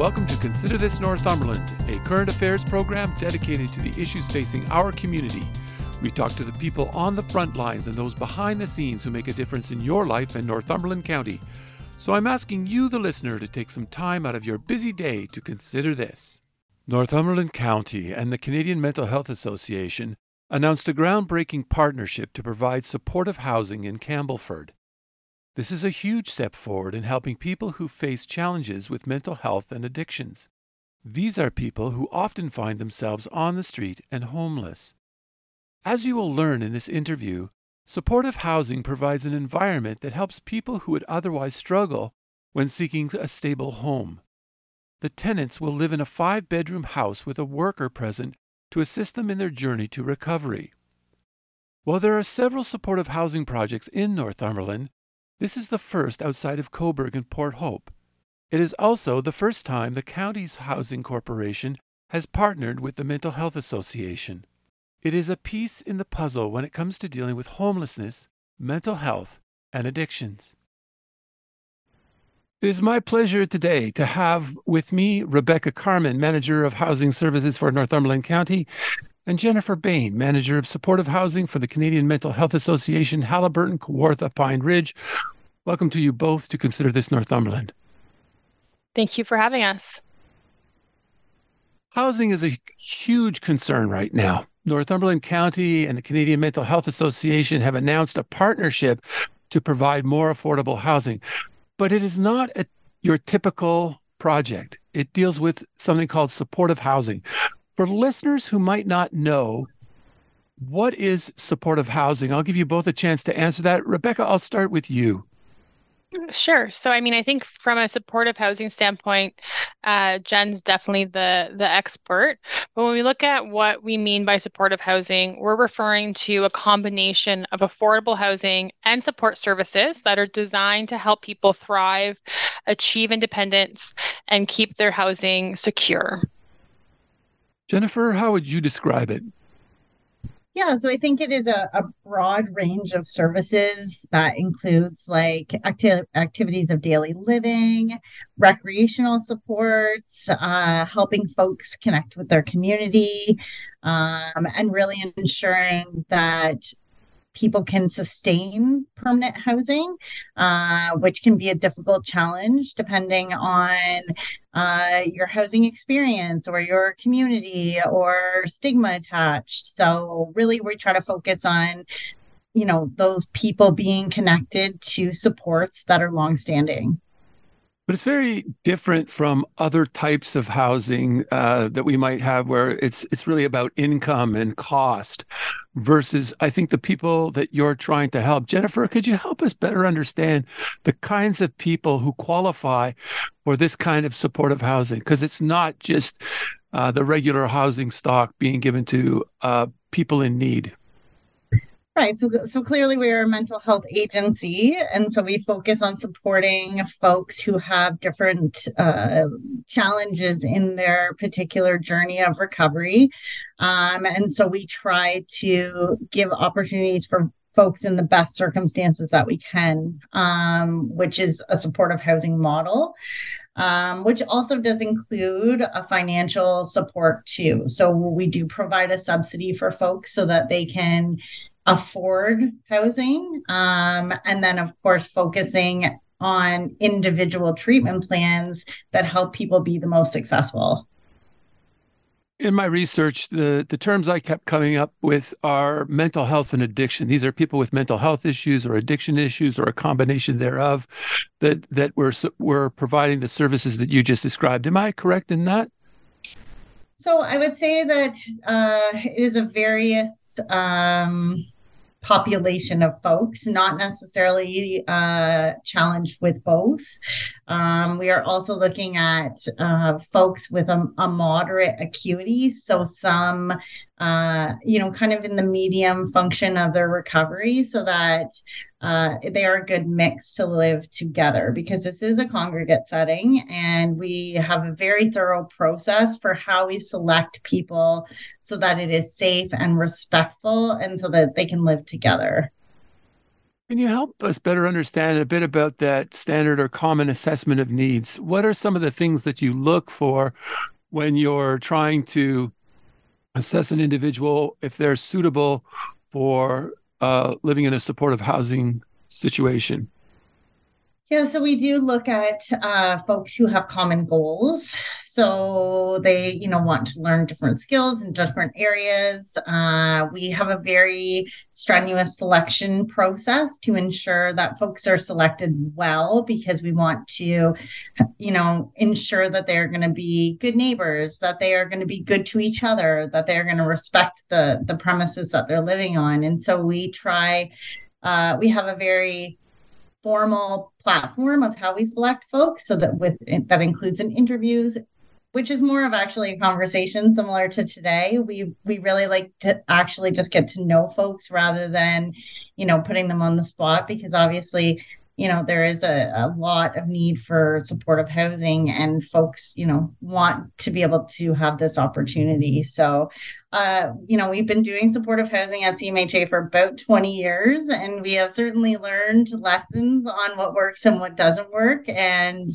welcome to Consider This Northumberland, a current affairs program dedicated to the issues facing our community. We talk to the people on the front lines and those behind the scenes who make a difference in your life in Northumberland County. So I'm asking you, the listener, to take some time out of your busy day to consider this. Northumberland County and the Canadian Mental Health Association announced a groundbreaking partnership to provide supportive housing in Campbellford. This is a huge step forward in helping people who face challenges with mental health and addictions. These are people who often find themselves on the street and homeless. As you will learn in this interview, supportive housing provides an environment that helps people who would otherwise struggle when seeking a stable home. The tenants will live in a five bedroom house with a worker present to assist them in their journey to recovery. While there are several supportive housing projects in Northumberland, this is the first outside of Cobourg and Port Hope. It is also the first time the county's housing corporation has partnered with the Mental Health Association. It is a piece in the puzzle when it comes to dealing with homelessness, mental health, and addictions. It is my pleasure today to have with me Rebecca Carmen, Manager of Housing Services for Northumberland County, and Jennifer Bain, Manager of Supportive Housing for the Canadian Mental Health Association, Haliburton, Kawartha, Pine Ridge. Welcome to you both to consider this Northumberland. Thank you for having us. Housing is a huge concern right now. Northumberland County and the Canadian Mental Health Association have announced a partnership to provide more affordable housing, but it is not a, your typical project. It deals with something called supportive housing, for listeners who might not know, what is supportive housing? I'll give you both a chance to answer that. Rebecca, I'll start with you. Sure. So, I mean, I think from a supportive housing standpoint, uh, Jen's definitely the the expert. But when we look at what we mean by supportive housing, we're referring to a combination of affordable housing and support services that are designed to help people thrive, achieve independence, and keep their housing secure. Jennifer, how would you describe it? Yeah, so I think it is a, a broad range of services that includes like acti- activities of daily living, recreational supports, uh, helping folks connect with their community, um, and really ensuring that people can sustain permanent housing, uh, which can be a difficult challenge depending on uh, your housing experience or your community or stigma attached. So, really, we try to focus on you know those people being connected to supports that are longstanding but it's very different from other types of housing uh, that we might have, where it's it's really about income and cost, versus I think the people that you're trying to help. Jennifer, could you help us better understand the kinds of people who qualify for this kind of supportive housing? Because it's not just uh, the regular housing stock being given to uh, people in need. Right. So, so clearly we are a mental health agency. And so we focus on supporting folks who have different uh, challenges in their particular journey of recovery. Um, and so we try to give opportunities for folks in the best circumstances that we can, um, which is a supportive housing model. Um, which also does include a financial support too. So we do provide a subsidy for folks so that they can afford housing. Um, and then, of course, focusing on individual treatment plans that help people be the most successful. In my research, the, the terms I kept coming up with are mental health and addiction. These are people with mental health issues or addiction issues or a combination thereof that that we're, we're providing the services that you just described. Am I correct in that? So I would say that uh, it is a various um, population of folks, not necessarily uh, challenged with both. Um, we are also looking at uh, folks with a, a, moderate acuity. So, some, uh, you know, kind of in the medium function of their recovery so that uh, they are a good mix to live together because this is a congregate setting and we have a very thorough process for how we select people so that it is safe and respectful and so that they can live together. Can you help us better understand a bit about that standard or common assessment of needs? What are some of the things that you look for when you're trying to assess an individual if they're suitable for uh, living in a supportive housing situation? Yeah, so we do look at uh, folks who have common goals. So they, you know, want to learn different skills in different areas. Uh, we have a very strenuous selection process to ensure that folks are selected well because we want to, you know, ensure that they're going to be good neighbors, that they are going to be good to each other, that they're going to respect the the premises that they're living on. And so we try. Uh, we have a very formal platform of how we select folks so that with that includes an interviews which is more of actually a conversation similar to today. We we really like to actually just get to know folks rather than you know putting them on the spot because obviously you know there is a, a lot of need for supportive housing and folks you know want to be able to have this opportunity. So uh, you know we've been doing supportive housing at cmha for about 20 years and we have certainly learned lessons on what works and what doesn't work. And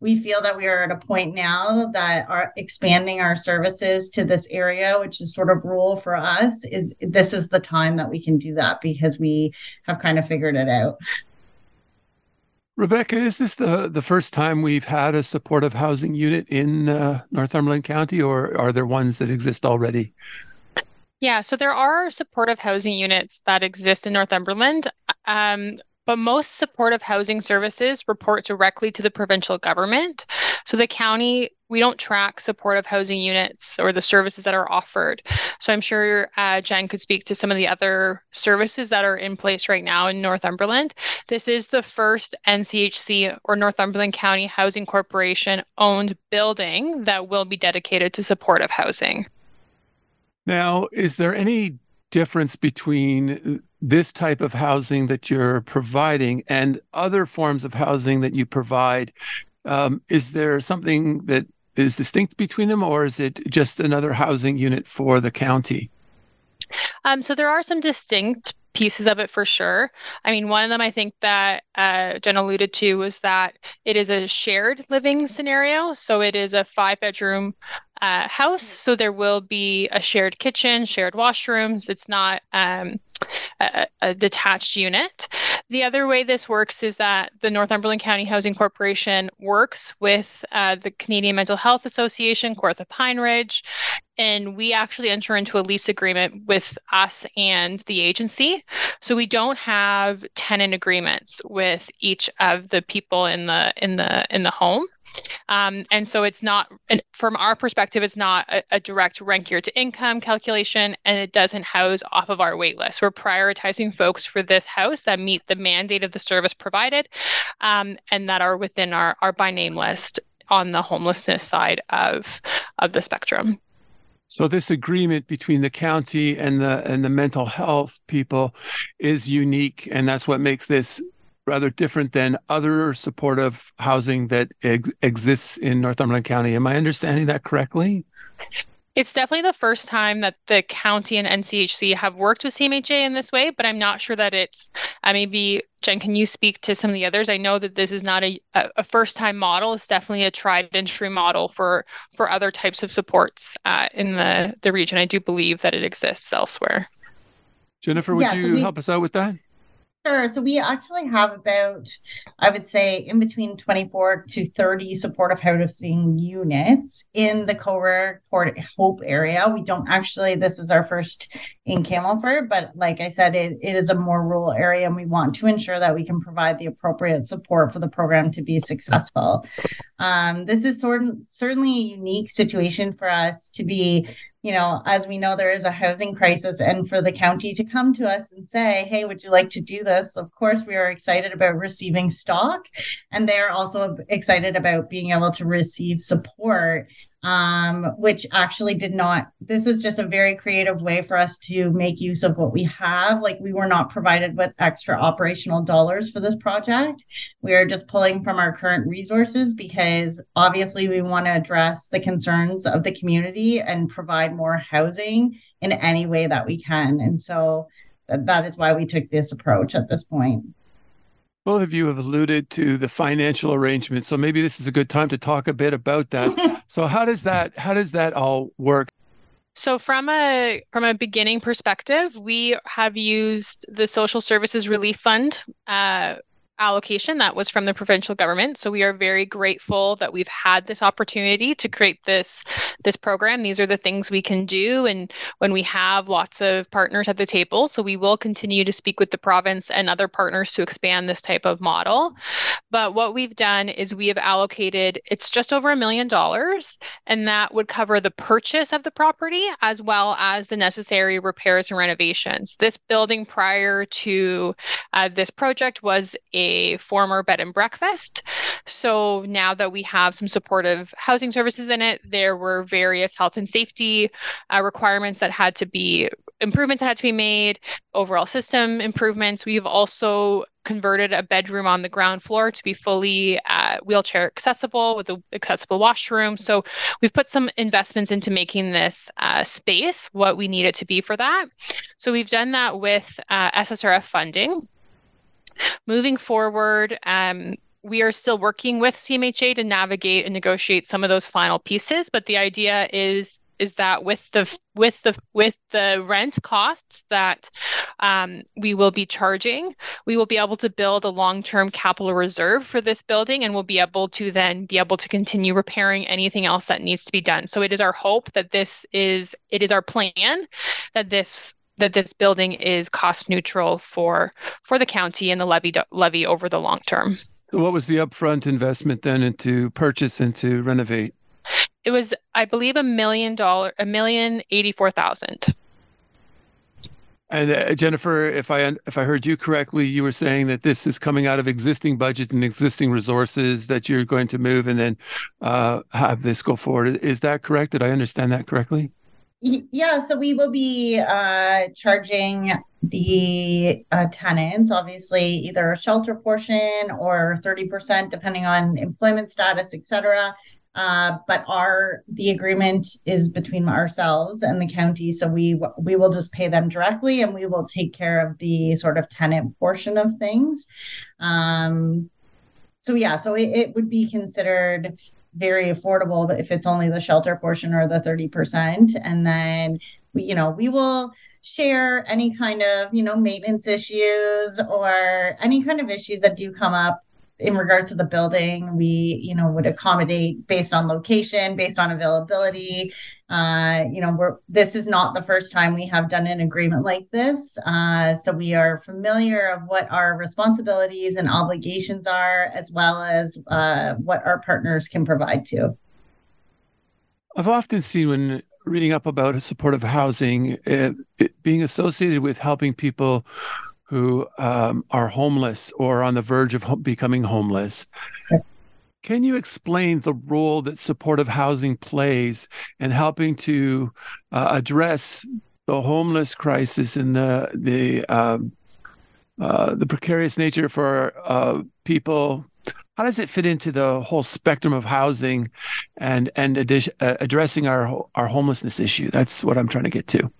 we feel that we are at a point now that are expanding our services to this area which is sort of rule for us is this is the time that we can do that because we have kind of figured it out Rebecca, is this the, the first time we've had a supportive housing unit in uh, Northumberland County, or are there ones that exist already? Yeah, so there are supportive housing units that exist in Northumberland. Um, but most supportive housing services report directly to the provincial government. So the county, we don't track supportive housing units or the services that are offered. So I'm sure uh, Jen could speak to some of the other services that are in place right now in Northumberland. This is the first NCHC or Northumberland County Housing Corporation owned building that will be dedicated to supportive housing. Now, is there any difference between this type of housing that you're providing and other forms of housing that you provide, um, is there something that is distinct between them, or is it just another housing unit for the county? Um, so there are some distinct pieces of it for sure. I mean, one of them I think that uh, Jen alluded to was that it is a shared living scenario. So it is a five bedroom uh, house. So there will be a shared kitchen, shared washrooms. It's not um, a, a, detached unit. The other way this works is that the Northumberland County Housing Corporation works with uh, the Canadian Mental Health Association, Kawartha Pine Ridge, and we actually enter into a lease agreement with us and the agency. So we don't have tenant agreements with each of the people in the in the in the home. Um, and so it's not, from our perspective, it's not a, a, direct rent geared to income calculation, and it doesn't house off of our wait list. We're prioritizing folks for this house that meet the mandate of the service provided um, and that are within our, our by name list on the homelessness side of, of the spectrum. So this agreement between the county and the and the mental health people is unique, and that's what makes this rather different than other supportive housing that ex- exists in Northumberland County. Am I understanding that correctly? It's definitely the first time that the county and NCHC have worked with CMHA in this way, but I'm not sure that it's. Uh, maybe Jen, can you speak to some of the others? I know that this is not a, a first time model. It's definitely a tried and true model for for other types of supports uh, in the the region. I do believe that it exists elsewhere. Jennifer, would yeah, you so we, help us out with that? Sure. So we actually have about, I would say, in between 24 to 30 supportive housing units in the Port Hope area. We don't actually, this is our first in Campbellford, but like I said, it, it is a more rural area and we want to ensure that we can provide the appropriate support for the program to be successful. Um, this is sort of, certainly a unique situation for us to be you know, as we know, there is a housing crisis, and for the county to come to us and say, Hey, would you like to do this? Of course, we are excited about receiving stock, and they're also excited about being able to receive support um, which actually did not. This is just a very creative way for us to make use of what we have. Like we were not provided with extra operational dollars for this project. We are just pulling from our current resources because obviously we want to address the concerns of the community and provide more housing in any way that we can. And so that is why we took this approach at this point. Both of you have alluded to the financial arrangement, so maybe this is a good time to talk a bit about that. so how does that how does that all work? So from a from a beginning perspective, we have used the Social Services Relief Fund uh, allocation that was from the provincial government. So we are very grateful that we've had this opportunity to create this this program. These are the things we can do and when we have lots of partners at the table. So we will continue to speak with the province and other partners to expand this type of model. But what we've done is we have allocated it's just over a million dollars and that would cover the purchase of the property as well as the necessary repairs and renovations. This building prior to uh, this project was a a former bed and breakfast. So now that we have some supportive housing services in it, there were various health and safety uh, requirements that had to be improvements that had to be made, overall system improvements. We've also converted a bedroom on the ground floor to be fully uh, wheelchair accessible with an accessible washroom. So we've put some investments into making this uh, space what we need it to be for that. So we've done that with uh, SSRF funding. Moving forward, um, we are still working with CMHA to navigate and negotiate some of those final pieces, but the idea is is that with the with the with the rent costs that um, we will be charging, we will be able to build a long-term capital reserve for this building, and we'll be able to then be able to continue repairing anything else that needs to be done. So it is our hope that this is it is our plan that this that this building is cost neutral for for the county and the levy levy over the long term. So what was the upfront investment then into purchase and to renovate? It was, I believe, a million dollar, a million eighty four thousand. And uh, Jennifer, if I if I heard you correctly, you were saying that this is coming out of existing budget and existing resources that you're going to move and then uh, have this go forward. Is that correct? Did I understand that correctly? Yeah, so we will be uh, charging the uh, tenants, obviously, either a shelter portion or 30%, depending on employment status, etc. Uh, but our the agreement is between ourselves and the county, so we we will just pay them directly, and we will take care of the sort of tenant portion of things. Um, so yeah, so it, it would be considered very affordable if it's only the shelter portion or the 30%. And then we, you know, we will share any kind of, you know, maintenance issues or any kind of issues that do come up in regards to the building we you know would accommodate based on location based on availability. Uh, you know we're this is not the first time we have done an agreement like this. Uh, so we are familiar of what our responsibilities and obligations are as well as uh, what our partners can provide to. I've often seen when reading up about supportive housing it, it being associated with helping people who um, are homeless or on the verge of becoming homeless. Can you explain the role that supportive housing plays in helping to uh, address the homeless crisis and the the um, uh, the precarious nature for uh, people? How does it fit into the whole spectrum of housing and and uh, addressing our our homelessness issue? That's what I'm trying to get to.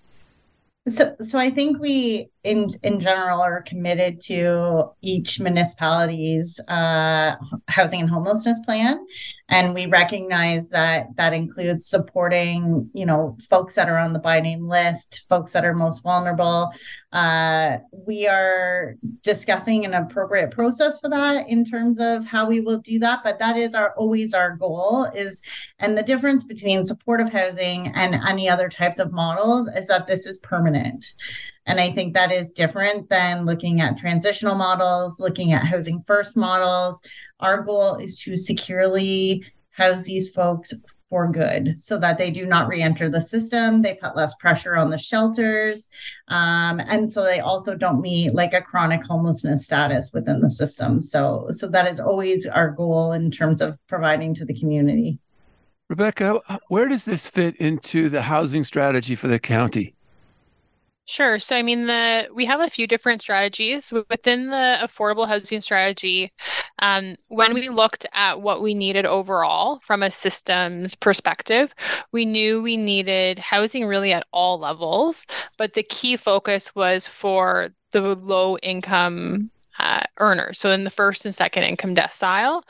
So, so I think we, in in general, are committed to each municipality's uh, housing and homelessness plan, and we recognize that that includes supporting, you know, folks that are on the by name list, folks that are most vulnerable. Uh, we are discussing an appropriate process for that in terms of how we will do that, but that is our always our goal is, and the difference between supportive housing and any other types of models is that this is permanent. And I think that is different than looking at transitional models, looking at housing first models. Our goal is to securely house these folks for good so that they do not re-enter the system they put less pressure on the shelters um, and so they also don't meet like a chronic homelessness status within the system. So so that is always our goal in terms of providing to the community. Rebecca where does this fit into the housing strategy for the county Sure. So, I mean, the we have a few different strategies within the affordable housing strategy. Um, when we looked at what we needed overall from a systems perspective, we knew we needed housing really at all levels, but the key focus was for the low income uh, earners, so in the first and second income decile,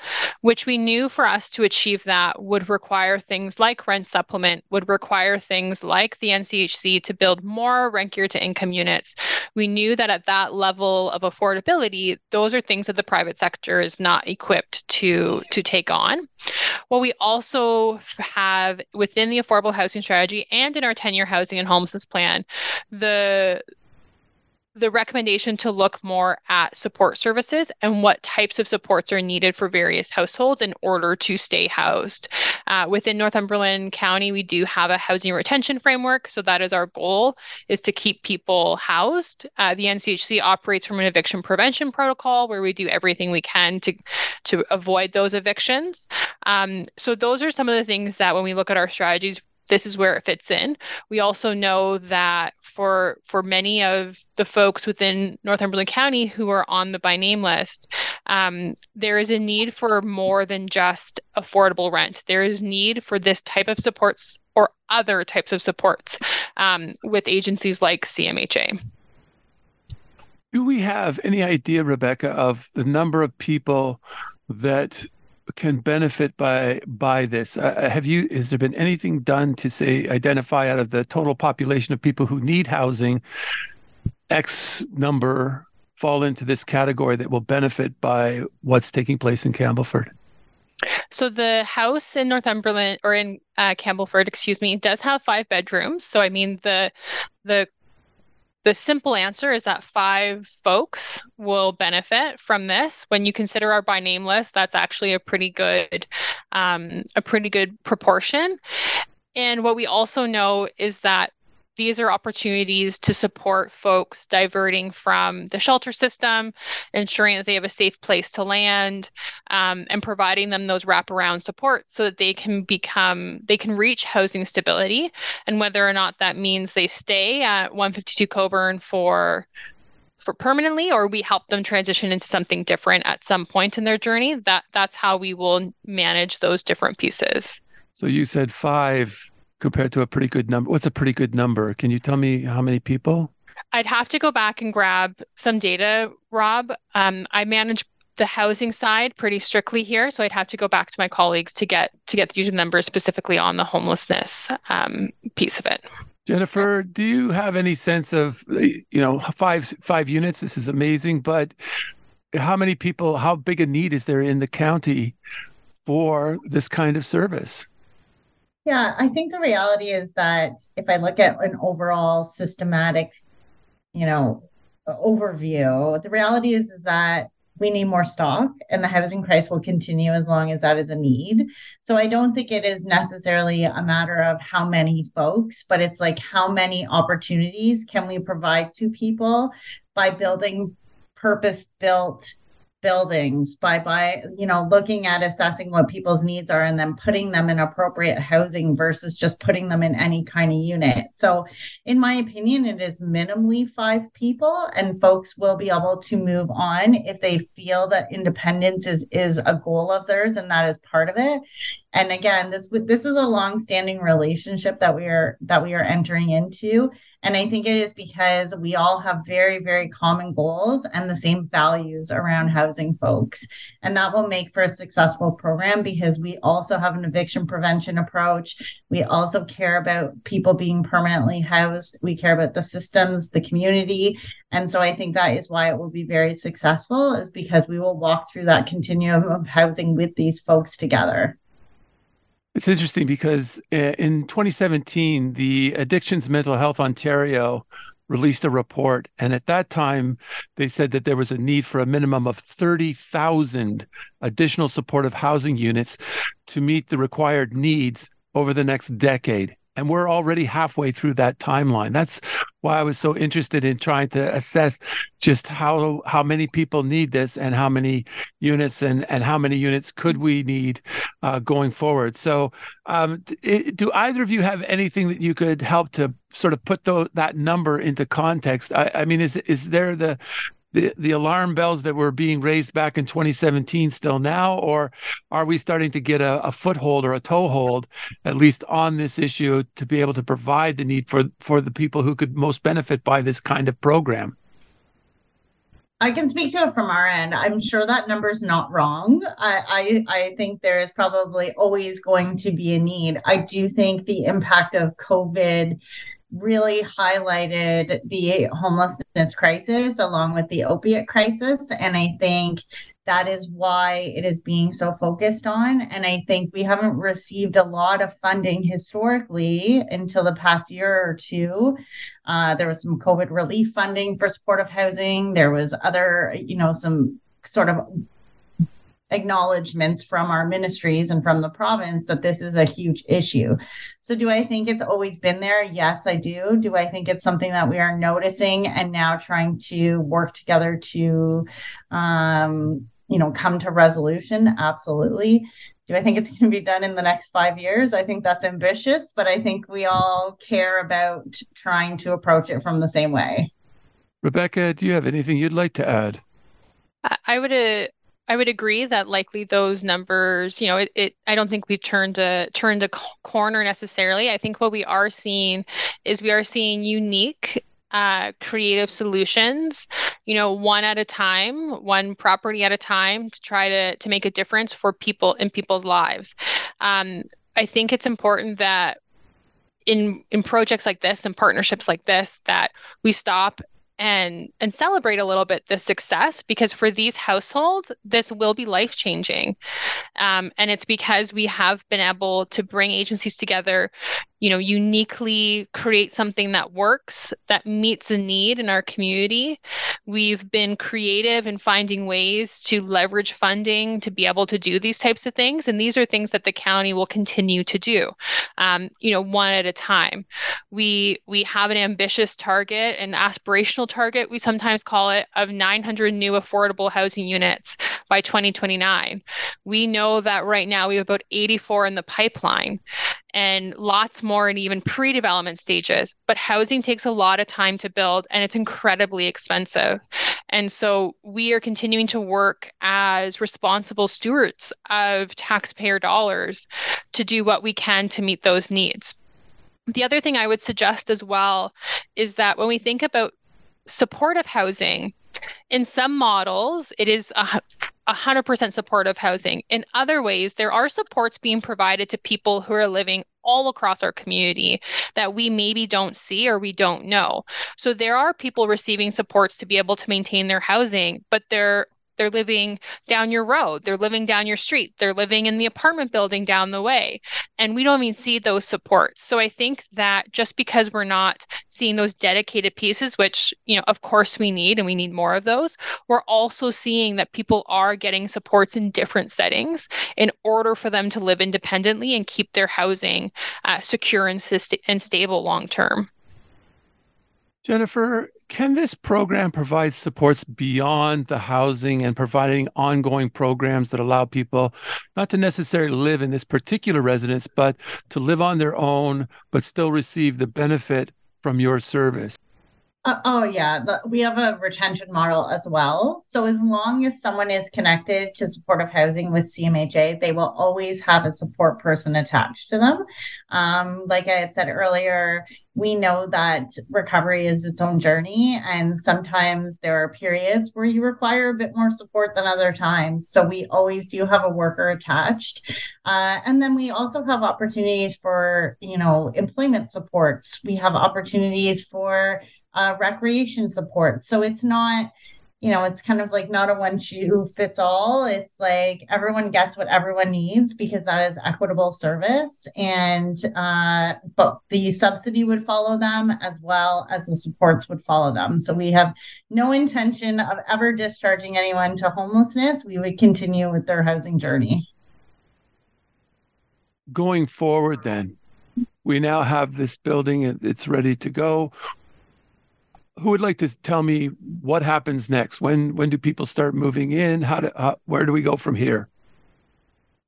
which we knew for us to achieve that would require things like rent supplement, would require things like the NCHC to build more rent to income units. We knew that at that level of affordability, those are things that the private sector is not equipped to to take on. What we also have within the affordable housing strategy and in our 10-year housing and homelessness plan, the the recommendation to look more at support services and what types of supports are needed for various households in order to stay housed. Uh, within Northumberland County, we do have a housing retention framework, so that is our goal: is to keep people housed. Uh, the NCHC operates from an eviction prevention protocol where we do everything we can to to avoid those evictions. Um, so those are some of the things that when we look at our strategies this is where it fits in. We also know that for for many of the folks within Northumberland County who are on the by name list, um, there is a need for more than just affordable rent. There is need for this type of supports or other types of supports um, with agencies like CMHA. Do we have any idea, Rebecca, of the number of people that can benefit by by this. Uh, uh, have you? Has there been anything done to say identify out of the total population of people who need housing, X number fall into this category that will benefit by what's taking place in Campbellford? So the house in Northumberland or in uh, Campbellford, excuse me, does have five bedrooms. So I mean the the the simple answer is that five folks will benefit from this. When you consider our by name list, that's actually a pretty good, um, a pretty good proportion. And what we also know is that these are opportunities to support folks diverting from the shelter system, ensuring that they have a safe place to land, um, and providing them those wraparound support so that they can become, they can reach housing stability. And whether or not that means they stay at 152 Coburn for for permanently or we help them transition into something different at some point in their journey that that's how we will manage those different pieces so you said five compared to a pretty good number. What's a pretty good number? Can you tell me how many people? I'd have to go back and grab some data, Rob. Um, I manage the housing side pretty strictly here, so I'd have to go back to my colleagues to get to get the user numbers specifically on the homelessness um, piece of it. Jennifer, do you have any sense of you know five five units? This is amazing, but how many people? How big a need is there in the county for this kind of service? Yeah, I think the reality is that if I look at an overall systematic, you know, overview, the reality is is that we need more stock and the housing price will continue as long as that is a need. So I don't think it is necessarily a matter of how many folks, but it's like how many opportunities can we provide to people by building purpose built buildings by by you know looking at assessing what people's needs are and then putting them in appropriate housing versus just putting them in any kind of unit. So in my opinion it is minimally five people and folks will be able to move on if they feel that independence is is a goal of theirs and that is part of it and again this this is a long-standing relationship that we are that we are entering into. And i think it is because we all have very very common goals and the same values around housing folks. And that will make for a successful program because we also have an eviction prevention approach. We also care about people being permanently housed. We care about the systems the community. And so i think that is why it will be very successful is because we will walk through that continuum of housing with these folks together it's interesting because uh, in 2017, the Addictions Mental Health Ontario released a report. And at that time, they said that there was a need for a minimum of 30,000 additional supportive housing units to meet the required needs over the next decade. And we're already halfway through that timeline. That's why I was so interested in trying to assess just how how many people need this and how many units and and how many units could we need uh, going forward. So, um, it, do either of you have anything that you could help to sort of put the, that number into context? I, I mean, is is there the the, the alarm bells that were being raised back in 2017 still now, or are we starting to get a, a, foothold or a toehold, at least on this issue, to be able to provide the need for for the people who could most benefit by this kind of program? I can speak to it from our end. I'm sure that number is not wrong. I, I I think there is probably always going to be a need. I do think the impact of COVID really highlighted the homelessness crisis along with the opiate crisis. And I think that is why it is being so focused on. And I think we haven't received a lot of funding historically until the past year or two. Uh, there was some COVID relief funding for supportive housing. There was other, you know, some sort of acknowledgments from our ministries and from the province that this is a huge issue. So, do I think it's always been there? Yes, I do. Do I think it's something that we are noticing and now trying to work together to, um, you know, come to resolution? Absolutely. Do I think it's going to be done in the next five years? I think that's ambitious, but I think we all care about trying to approach it from the same way. Rebecca, do you have anything you'd like to add? I would uh, I would agree that likely those numbers, you know, it, it I don't think we've turned a turned a corner necessarily. I think what we are seeing is we are seeing unique uh, creative solutions, you know, one at a time, one property at a time to try to to make a difference for people in people's lives. Um, I think it's important that in in projects like this and partnerships like this that we stop and and celebrate a little bit the success because for these households this will be life changing um, and it's because we have been able to bring agencies together you know uniquely create something that works that meets a need in our community. We've been creative in finding ways to leverage funding to be able to do these types of things and these are things that the county will continue to do um, you know one at a time. We we have an ambitious target an aspirational target we sometimes call it of 900 new affordable housing units by 2029 we know that right now we have about 84 in the pipeline and lots more in even pre development stages. But housing takes a lot of time to build and it's incredibly expensive. And so we are continuing to work as responsible stewards of taxpayer dollars to do what we can to meet those needs. The other thing I would suggest as well is that when we think about supportive housing, in some models, it is a 100% supportive housing. In other ways, there are supports being provided to people who are living all across our community that we maybe don't see or we don't know. So there are people receiving supports to be able to maintain their housing, but they're they're living down your road. They're living down your street. They're living in the apartment building down the way. And we don't even see those supports. So I think that just because we're not seeing those dedicated pieces, which, you know, of course we need and we need more of those, we're also seeing that people are getting supports in different settings in order for them to live independently and keep their housing uh, secure and, and stable long term. Jennifer, can this program provide supports beyond the housing and providing ongoing programs that allow people not to necessarily live in this particular residence, but to live on their own, but still receive the benefit from your service? Uh, oh yeah, we have a retention model as well. So as long as someone is connected to supportive housing with CMHA, they will always have a support person attached to them. Um, like I had said earlier, we know that recovery is its own journey, and sometimes there are periods where you require a bit more support than other times. So we always do have a worker attached, uh, and then we also have opportunities for you know employment supports. We have opportunities for uh, recreation support. So it's not, you know, it's kind of like not a one shoe fits all. It's like everyone gets what everyone needs because that is equitable service. And, uh, but the subsidy would follow them as well as the supports would follow them. So we have no intention of ever discharging anyone to homelessness. We would continue with their housing journey. going forward, then we now have this building; it's ready to go. Who would like to tell me what happens next? When when do people start moving in? How do how, where do we go from here?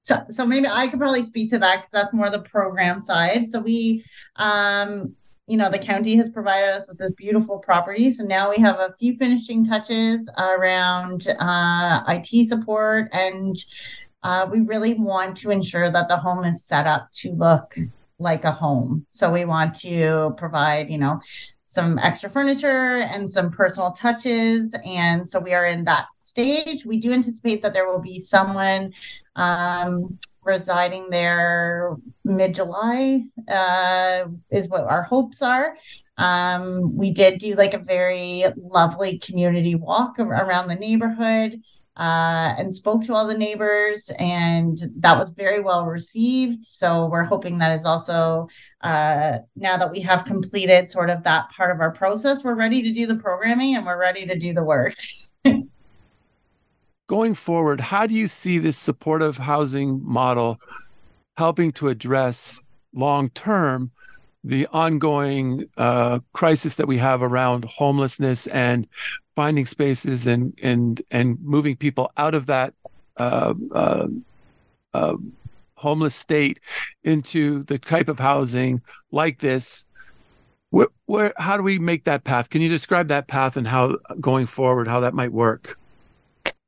So, so maybe I could probably speak to that because that's more the program side. So we, um, you know, the county has provided us with this beautiful property. So now we have a few finishing touches around uh, IT support, and uh, we really want to ensure that the home is set up to look like a home. So we want to provide, you know, some extra furniture and some personal touches. And so we are in that stage. We do anticipate that there will be someone um, residing there mid July, uh, is what our hopes are. Um, we did do like a very lovely community walk around the neighborhood uh, and spoke to all the neighbors, and that was very well received. So we're hoping that is also uh, now that we have completed sort of that part of our process, we're ready to do the programming and we're ready to do the work. Going forward, how do you see this supportive housing model helping to address long term the ongoing uh, crisis that we have around homelessness and finding spaces and and and moving people out of that uh, uh, uh, homeless state into the type of housing like this. Where, where how do we make that path? Can you describe that path and how going forward how that might work?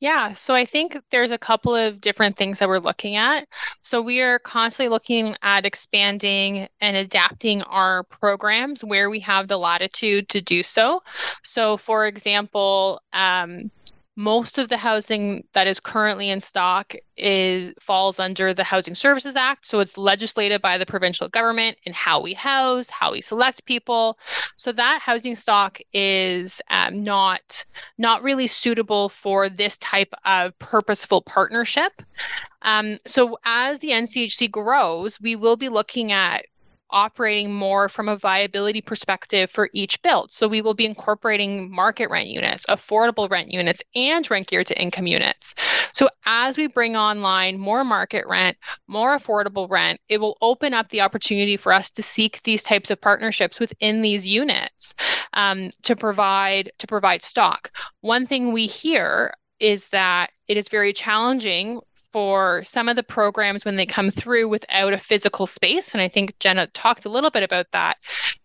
Yeah, so I think there's a couple of different things that we're looking at. So we are constantly looking at expanding and adapting our programs where we have the latitude to do so. So, for example, um, most of the housing that is currently in stock is falls under the Housing Services Act. So it's legislated by the provincial government and how we house, how we select people. So that housing stock is um, not not really suitable for this type of purposeful partnership. Um, so as the NCHC grows, we will be looking at operating more from a viability perspective for each build. So we will be incorporating market rent units, affordable rent units, and rent geared to income units. So as we bring online more market rent, more affordable rent, it will open up the opportunity for us to seek these types of partnerships within these units um, to provide to provide stock. One thing we hear is that it is very challenging for some of the programs when they come through without a physical space. And I think Jenna talked a little bit about that,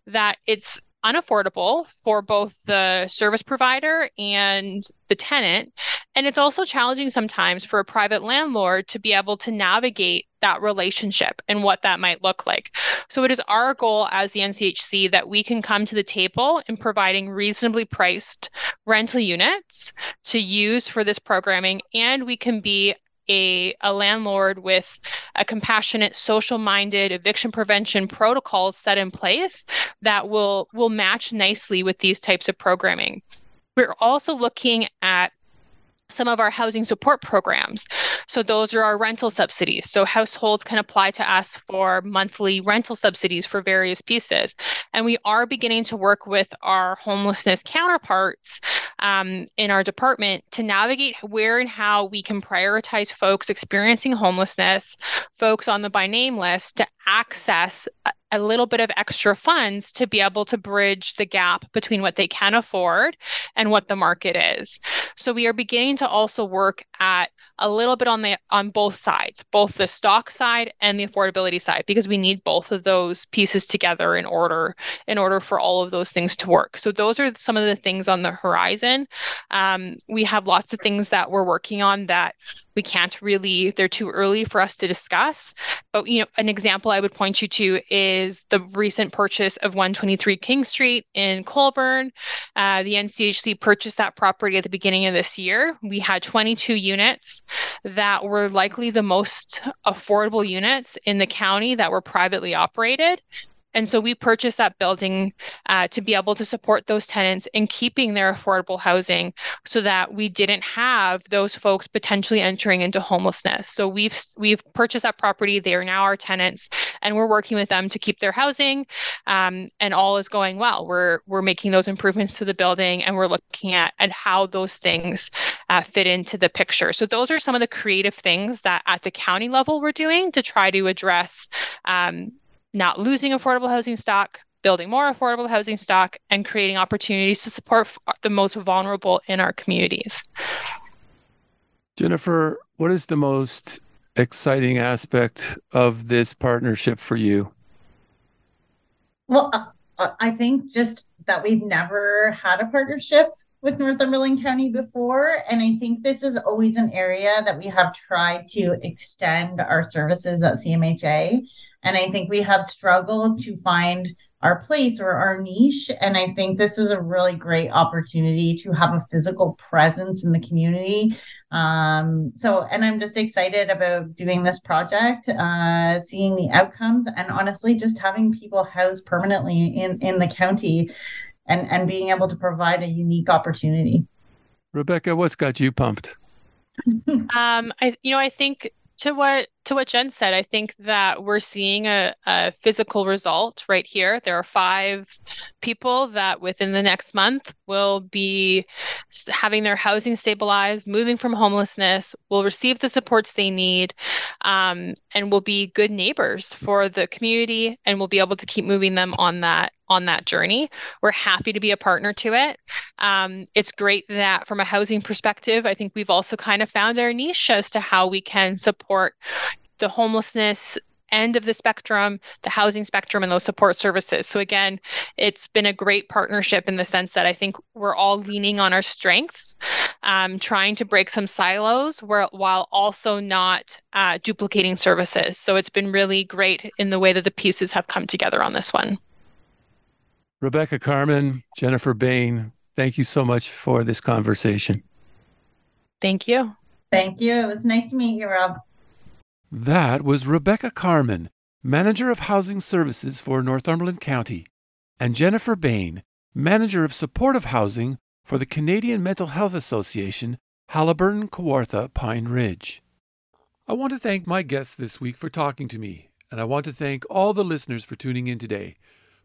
that it's unaffordable for both the service provider and the tenant. And it's also challenging sometimes for a private landlord to be able to navigate that relationship and what that might look like. So it is our goal as the NCHC that we can come to the table in providing reasonably priced rental units to use for this programming and we can be a, a landlord with a compassionate social minded eviction prevention protocols set in place that will will match nicely with these types of programming. We're also looking at some of our housing support programs. So those are our rental subsidies. So households can apply to us for monthly rental subsidies for various pieces. And we are beginning to work with our homelessness counterparts um, in our department to navigate where and how we can prioritize folks experiencing homelessness, folks on the by name list to access a little bit of extra funds to be able to bridge the gap between what they can afford and what the market is. So we are beginning to also work at a little bit on the on both sides, both the stock side and the affordability side because we need both of those pieces together in order in order for all of those things to work. So those are some of the things on the horizon. Um, we have lots of things that we're working on that we can't really they're too early for us to discuss. But you know an example i would point you to is the recent purchase of 123 king street in Cobourg. Uh, the nchc purchased that property at the beginning of this year. We had 22 units that were likely the most affordable units in the county that were privately operated and so we purchased that building uh, to be able to support those tenants in keeping their affordable housing so that we didn't have those folks potentially entering into homelessness. So we've we've purchased that property. They are now our tenants and we're working with them to keep their housing um, and all is going well. We're we're making those improvements to the building and we're looking at, at how those things uh, fit into the picture. So those are some of the creative things that at the county level we're doing to try to address um, not losing affordable housing stock, building more affordable housing stock, and creating opportunities to support the most vulnerable in our communities. Jennifer, what is the most exciting aspect of this partnership for you? Well, uh, I think just that we've never had a partnership with Northumberland County before. And I think this is always an area that we have tried to extend our services at CMHA. And I think we have struggled to find our place or our niche. And I think this is a really great opportunity to have a physical presence in the community. Um, so, and I'm just excited about doing this project, uh, seeing the outcomes, and honestly, just having people housed permanently in, in the county and and being able to provide a unique opportunity. Rebecca, what's got you pumped? um, I you know I think to what to what Jen said, I think that we're seeing a, a, physical result right here. There are five people that within the next month will be having their housing stabilized, moving from homelessness, will receive the supports they need, um, and will be good neighbors for the community, and will be able to keep moving them on that on that journey. We're happy to be a partner to it. Um, it's great that from a housing perspective, I think we've also kind of found our niche as to how we can support the homelessness end of the spectrum, the housing spectrum, and those support services. So, again, it's been a great partnership in the sense that I think we're all leaning on our strengths, um, trying to break some silos where, while also not uh, duplicating services. So, it's been really great in the way that the pieces have come together on this one. Rebecca Carmen, Jennifer Bain, thank you so much for this conversation. Thank you. Thank you. It was nice to meet you, Rob. That was Rebecca Carmen, Manager of Housing Services for Northumberland County, and Jennifer Bain, Manager of Supportive Housing for the Canadian Mental Health Association, Haliburton, Kawartha, Pine Ridge. I want to thank my guests this week for talking to me, and I want to thank all the listeners for tuning in today.